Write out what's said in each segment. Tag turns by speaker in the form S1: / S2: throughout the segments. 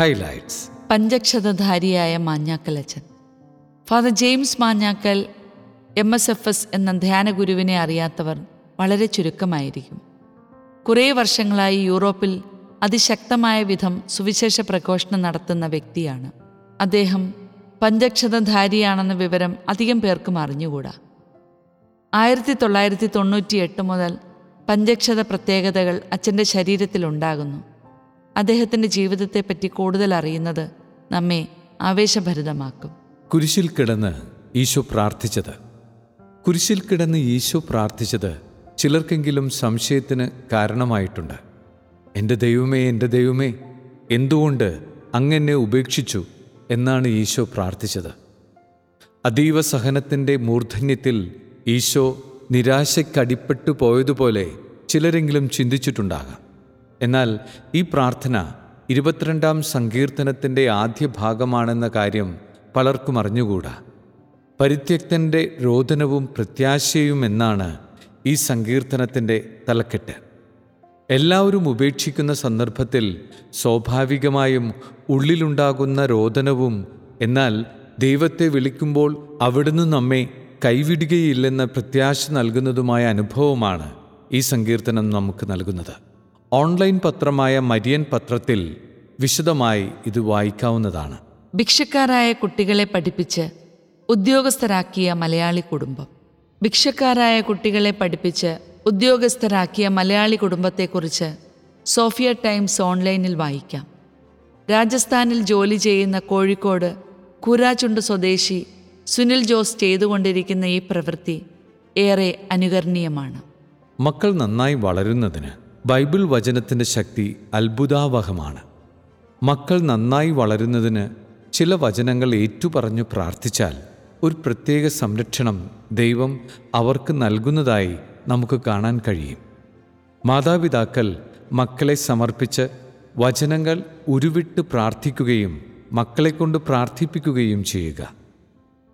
S1: Highlights
S2: പഞ്ചക്ഷതധാരിയായ മാഞ്ഞാക്കലച്ചൻ. Father James Manjackal M S F S എന്ന ധ്യാനഗുരുവിനെ അറിയാത്തവർ വളരെ ചുരുക്കമായിരിക്കും. കുറേ വർഷങ്ങളായി യൂറോപ്പിൽ അതിശക്തമായ വിധം സുവിശേഷ പ്രഘോഷണം നടത്തുന്ന വ്യക്തിയാണ്. അദ്ദേഹം പഞ്ചക്ഷതധാരിയാണെന്ന വിവരം അധികം പേർക്കും അറിഞ്ഞുകൂടാ. ആയിരത്തി തൊള്ളായിരത്തി തൊണ്ണൂറ്റി എട്ട് മുതൽ പഞ്ചക്ഷത പ്രത്യേകതകൾ അച്ഛന്റെ ശരീരത്തിലുണ്ടാകുന്നു. അദ്ദേഹത്തിന്റെ ജീവിതത്തെപ്പറ്റി കൂടുതൽ അറിയുന്നത് നമ്മെ ആവേശഭരിതമാക്കും.
S1: കുരിശിൽ കിടന്ന് ഈശോ പ്രാർത്ഥിച്ചത്. കുരിശിൽ കിടന്ന് ഈശോ പ്രാർത്ഥിച്ചത് ചിലർക്കെങ്കിലും സംശയത്തിന് കാരണമായിട്ടുണ്ട്. എന്റെ ദൈവമേ എന്റെ ദൈവമേ എന്തുകൊണ്ട് അങ്ങനെ ഉപേക്ഷിച്ചു? എന്നാണ് ഈശോ പ്രാർത്ഥിച്ചത്. അതീവ സഹനത്തിന്റെ മൂർധന്യത്തിൽ ഈശോ നിരാശയ്ക്കടിപ്പെട്ടു പോയതുപോലെ ചിലരെങ്കിലും ചിന്തിച്ചിട്ടുണ്ടാകാം. എന്നാൽ ഈ പ്രാർത്ഥന ഇരുപത്തിരണ്ടാം സങ്കീർത്തനത്തിന്റെ ആദ്യ ഭാഗമാണെന്ന കാര്യം പലർക്കും അറിഞ്ഞുകൂടാ. പരിത്യക്തന്റെ രോദനവും പ്രത്യാശയും എന്നാണ് ഈ സങ്കീർത്തനത്തിന്റെ തലക്കെട്ട്. എല്ലാവരും ഉപേക്ഷിക്കുന്ന സന്ദർഭത്തിൽ സ്വാഭാവികമായും ഉള്ളിലുണ്ടാകുന്ന രോദനവും എന്നാൽ ദൈവത്തെ വിളിക്കുമ്പോൾ അവിടുന്ന് നമ്മെ കൈവിടുകയില്ലെന്ന പ്രത്യാശ നൽകുന്നതുമായ അനുഭവമാണ് ഈ സങ്കീർത്തനം നമുക്ക് നൽകുന്നത്. ഓൺലൈൻ പത്രമായ മരിയൻ പത്രത്തിൽ വിശദമായി ഇത് വായിക്കാവുന്നതാണ്.
S2: ഭിക്ഷക്കാരായ കുട്ടികളെ പഠിപ്പിച്ച് ഉദ്യോഗസ്ഥരാക്കിയ മലയാളി കുടുംബം. ഭിക്ഷക്കാരായ കുട്ടികളെ പഠിപ്പിച്ച് ഉദ്യോഗസ്ഥരാക്കിയ മലയാളി കുടുംബത്തെക്കുറിച്ച് സോഫിയ ടൈംസ് ഓൺലൈനിൽ വായിക്കാം. രാജസ്ഥാനിൽ ജോലി ചെയ്യുന്ന കോഴിക്കോട് കുരാചുണ്ട് സ്വദേശി സുനിൽ ജോസ് ചെയ്തുകൊണ്ടിരിക്കുന്ന ഈ പ്രവൃത്തി ഏറെ അനുകരണീയമാണ്.
S1: മക്കൾ നന്നായി വളരുന്നതിന് ബൈബിൾ വചനത്തിന്റെ ശക്തി അത്ഭുതാവഹമാണ്. മക്കൾ നന്നായി വളരുന്നതിന് ചില വചനങ്ങൾ ഏറ്റുപറഞ്ഞു പ്രാർത്ഥിച്ചാൽ ഒരു പ്രത്യേക സംരക്ഷണം ദൈവം അവർക്ക് നൽകുന്നതായി നമുക്ക് കാണാൻ കഴിയും. മാതാപിതാക്കൾ മക്കളെ സമർപ്പിച്ച് വചനങ്ങൾ ഉരുവിട്ട് പ്രാർത്ഥിക്കുകയും മക്കളെക്കൊണ്ട് പ്രാർത്ഥിപ്പിക്കുകയും ചെയ്യുക.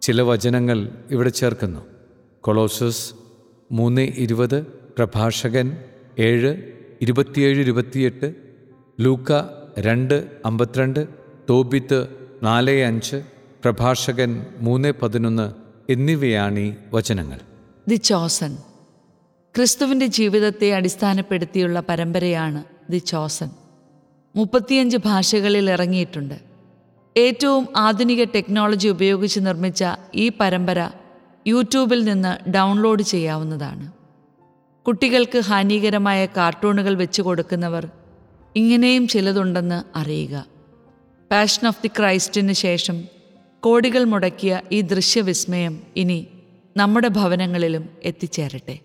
S1: ചില വചനങ്ങൾ ഇവിടെ ചേർക്കുന്നു. കൊളോസസ് മൂന്ന് ഇരുപത് പ്രഭാഷകൻ ഏഴ് ഇരുപത്തിയേഴ് ഇരുപത്തിയെട്ട് ലൂക്ക രണ്ട് അമ്പത്തിരണ്ട് തോബിത്ത് നാല് അഞ്ച് പ്രഭാഷകൻ മൂന്ന് പതിനൊന്ന് എന്നിവയാണ് ഈ വചനങ്ങൾ.
S2: ദി ചോസൻ ക്രിസ്തുവിന്റെ ജീവിതത്തെ അടിസ്ഥാനപ്പെടുത്തിയുള്ള പരമ്പരയാണ് ദി ചോസൻ മുപ്പത്തിയഞ്ച് ഭാഷകളിൽ ഇറങ്ങിയിട്ടുണ്ട്. ഏറ്റവും ആധുനിക ടെക്നോളജി ഉപയോഗിച്ച് നിർമ്മിച്ച ഈ പരമ്പര യൂട്യൂബിൽ നിന്ന് ഡൗൺലോഡ് ചെയ്യാവുന്നതാണ്. കുട്ടികൾക്ക് ഹാനികരമായ കാർട്ടൂണുകൾ വെച്ചു കൊടുക്കുന്നവർ ഇങ്ങനെയും ചിലതുണ്ടെന്ന് അറിയുക. പാഷൻ ഓഫ് ദി ക്രൈസ്റ്റിന് ശേഷം കോടികൾ മുടക്കിയ ഈ ദൃശ്യവിസ്മയം ഇനി നമ്മുടെ ഭവനങ്ങളിലും എത്തിച്ചേരട്ടെ.